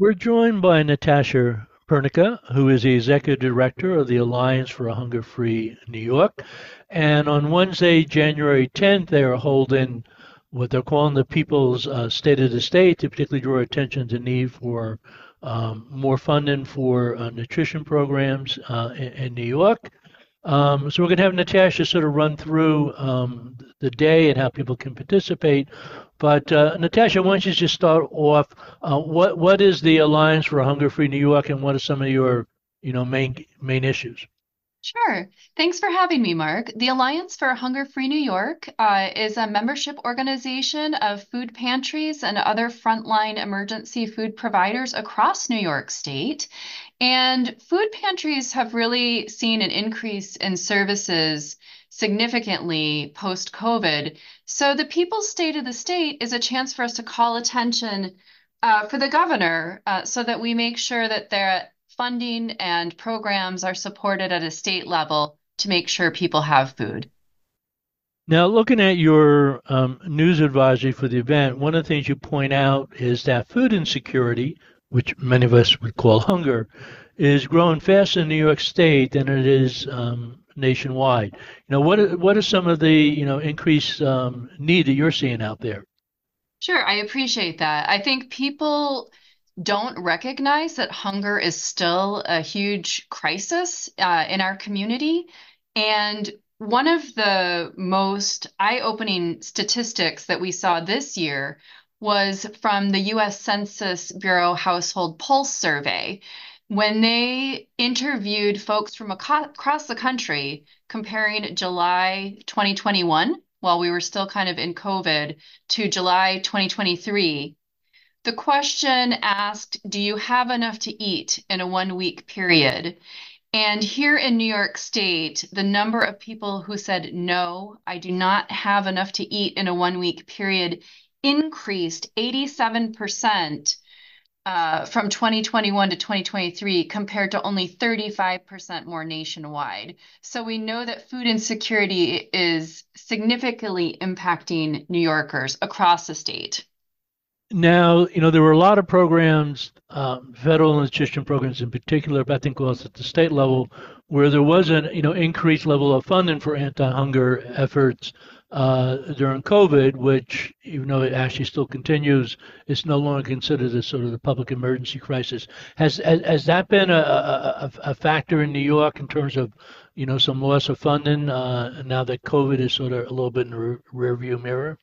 We're joined by Natasha Pernicka, who is the executive director of the Alliance for a Hunger Free New York. And on Wednesday, January 10th, they are holding what they're calling the People's uh, State of the State to particularly draw attention to need for um, more funding for uh, nutrition programs uh, in, in, New York. Um, so we're going to have Natasha sort of run through um, the day and how people can participate. But uh, Natasha, why don't you just start off? Uh, what what is the Alliance for Hunger Free New York, and what are some of your you know main main issues? Sure. Thanks for having me, Mark. The Alliance for Hunger Free New York uh, is a membership organization of food pantries and other frontline emergency food providers across New York State. And food pantries have really seen an increase in services significantly post COVID. So the People's State of the State is a chance for us to call attention uh, for the governor uh, so that we make sure that their funding and programs are supported at a state level to make sure people have food. Now, looking at your um, news advisory for the event, one of the things you point out is that food insecurity, which many of us would call hunger, is growing faster in New York State than it is um, nationwide. You know, what are, what are some of the you know increased um, need that you're seeing out there? Sure, I appreciate that. I think people don't recognize that hunger is still a huge crisis uh, in our community, and one of the most eye-opening statistics that we saw this year was from the U.S. Census Bureau Household Pulse Survey, when they interviewed folks from across the country comparing July 2021, while we were still kind of in COVID, to July 2023, the question asked, Do you have enough to eat in a one week period? And here in New York State, the number of people who said, No, I do not have enough to eat in a one week period increased 87% uh, from 2021 to 2023 compared to only 35% more nationwide. So we know that food insecurity is significantly impacting New Yorkers across the state. Now, you know, there were a lot of programs, um, federal nutrition programs in particular, but I think also at the state level, where there was an, you know, increased level of funding for anti-hunger efforts uh, during COVID, which, even though it actually still continues, is no longer considered as sort of the public emergency crisis. Has has, has that been a, a, a, factor in New York in terms of, you know, some loss of funding uh, now that COVID is sort of a little bit in the rearview mirror?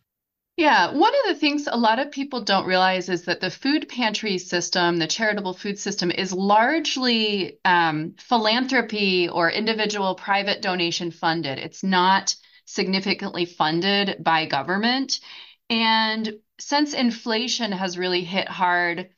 Yeah, one of the things a lot of people don't realize is that the food pantry system, the charitable food system, is largely um, philanthropy or individual private donation funded. It's not significantly funded by government. And since inflation has really hit hard,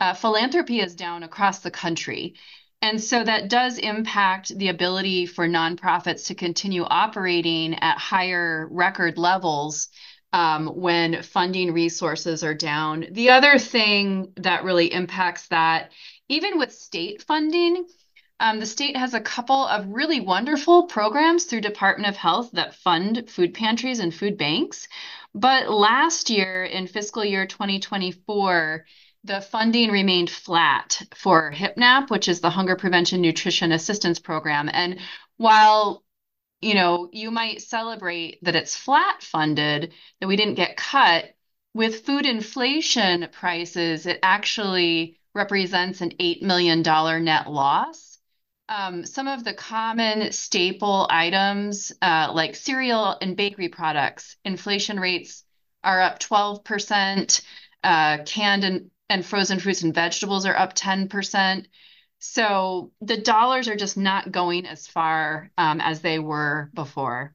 uh, philanthropy is down across the country. And so that does impact the ability for nonprofits to continue operating at higher record levels um, when funding resources are down. The other thing that really impacts that, even with state funding, um, the state has a couple of really wonderful programs through Department of Health that fund food pantries and food banks. But last year, in fiscal year 2024, the funding remained flat for HIPNAP, which is the Hunger Prevention Nutrition Assistance Program. And while you know, you might celebrate that it's flat funded, that we didn't get cut. With food inflation prices, it actually represents an $8 million net loss um, some of the common staple items uh, like cereal and bakery products, inflation rates are up 12%. Uh, canned and, and frozen fruits and vegetables are up 10%. So the dollars are just not going as far um, as they were before.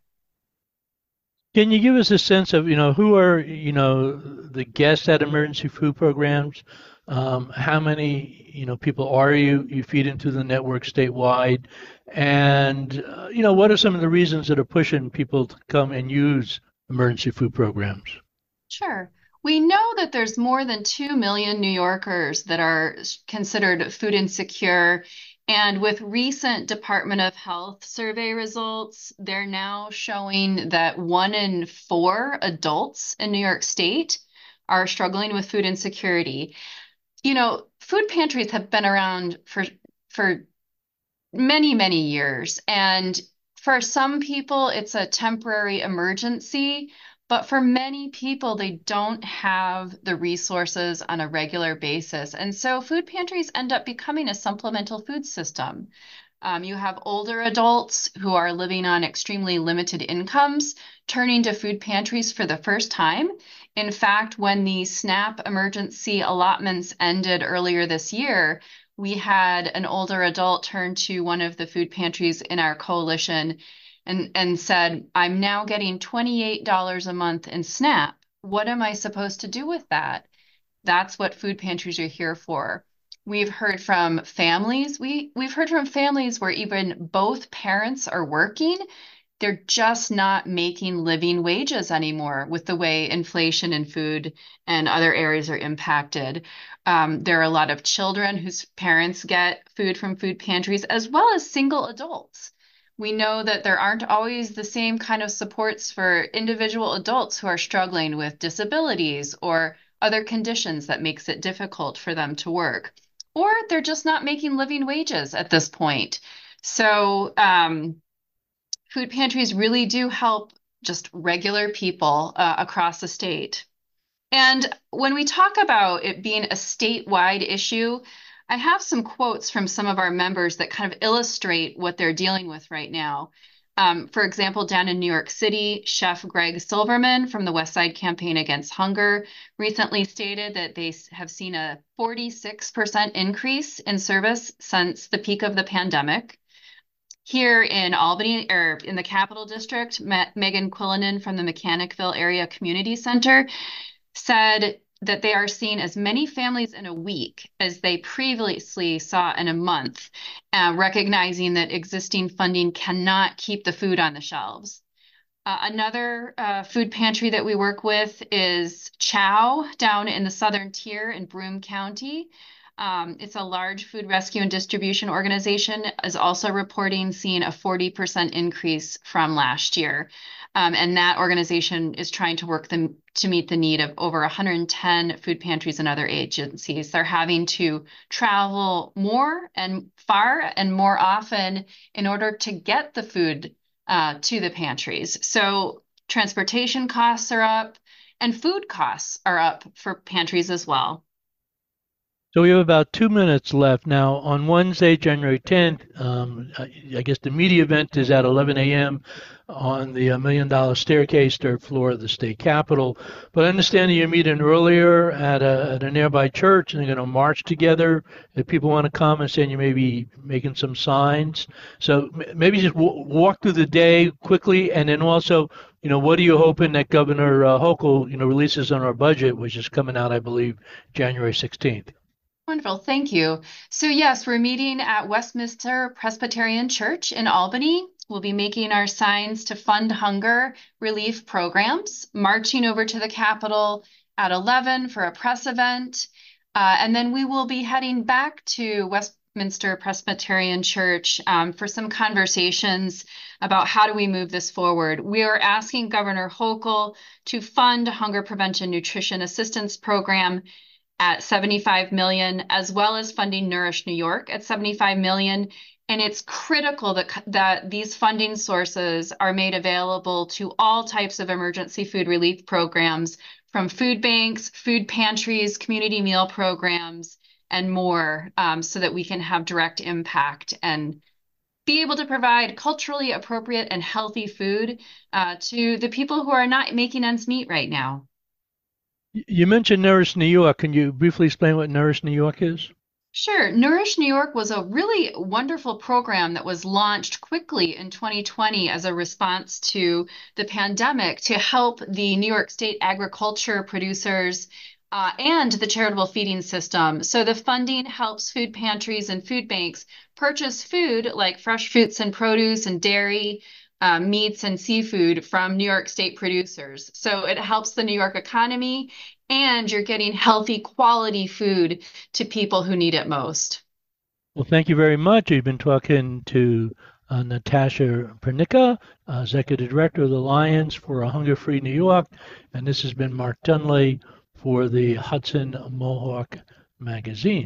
Can you give us a sense of, you know, who are, you know, the guests at emergency food programs? Um, how many you know people are you you feed into the network statewide, and uh, you know what are some of the reasons that are pushing people to come and use emergency food programs? Sure. We know that there's more than 2 million New Yorkers that are considered food insecure. And with recent Department of Health survey results, they're now showing that one in four adults in New York State are struggling with food insecurity. You know, food pantries have been around for for many, many years. And for some people, it's a temporary emergency. But for many people, they don't have the resources on a regular basis. And so food pantries end up becoming a supplemental food system. Um, you have older adults who are living on extremely limited incomes turning to food pantries for the first time. In fact, when the SNAP emergency allotments ended earlier this year, we had an older adult turn to one of the food pantries in our coalition and, and said, I'm now getting $28 a month in SNAP. What am I supposed to do with that? That's what food pantries are here for. We've heard from families. We, we've heard from families where even both parents are working. They're just not making living wages anymore with the way inflation and food and other areas are impacted. Um, there are a lot of children whose parents get food from food pantries, as well as single adults we know that there aren't always the same kind of supports for individual adults who are struggling with disabilities or other conditions that makes it difficult for them to work or they're just not making living wages at this point so um, food pantries really do help just regular people uh, across the state and when we talk about it being a statewide issue I have some quotes from some of our members that kind of illustrate what they're dealing with right now. Um, for example, down in New York City, Chef Greg Silverman from the West Side Campaign Against Hunger recently stated that they have seen a 46% increase in service since the peak of the pandemic. Here in Albany, or in the Capital District, Megan Quillinan from the Mechanicville Area Community Center said that they are seeing as many families in a week as they previously saw in a month, uh, recognizing that existing funding cannot keep the food on the shelves. Uh, another uh, food pantry that we work with is Chow down in the southern tier in Broome County. Um, it's a large food rescue and distribution organization, is also reporting seeing a 40% increase from last year. Um, and that organization is trying to work them to meet the need of over 110 food pantries and other agencies. They're having to travel more and far and more often in order to get the food uh, to the pantries. So transportation costs are up and food costs are up for pantries as well. So we have about two minutes left. Now, on Wednesday, January 10th, um, I guess the media event is at 11 a.m. on the uh, Million Dollar Staircase, third floor of the state capitol. But I understand that you're meeting earlier at a, at a nearby church and they're going to march together. If people want to come and say you may be making some signs. So maybe just w- walk through the day quickly and then also you know, what are you hoping that Governor uh, Hochul, you know, releases on our budget, which is coming out, I believe, January 16th? Wonderful. Thank you. So, yes, we're meeting at Westminster Presbyterian Church in Albany. We'll be making our signs to fund hunger relief programs, marching over to the Capitol at 11 for a press event. Uh, and then we will be heading back to Westminster Presbyterian Church um, for some conversations about how do we move this forward. We are asking Governor Hochul to fund hunger prevention nutrition assistance program at 75 million, as well as funding Nourish New York at 75 million. And it's critical that, that these funding sources are made available to all types of emergency food relief programs from food banks, food pantries, community meal programs, and more um, so that we can have direct impact and be able to provide culturally appropriate and healthy food uh, to the people who are not making ends meet right now. You mentioned Nourish New York. Can you briefly explain what Nourish New York is? Sure. Nourish New York was a really wonderful program that was launched quickly in 2020 as a response to the pandemic to help the New York State agriculture producers uh, and the charitable feeding system. So the funding helps food pantries and food banks purchase food like fresh fruits and produce and dairy, uh, meats and seafood from New York State producers. So it helps the New York economy, and you're getting healthy, quality food to people who need it most. Well, thank you very much. You've been talking to uh, Natasha Pernicka, uh, Executive Director of the Alliance for a Hunger Free New York, and this has been Mark Dunlea for the Hudson Mohawk magazine.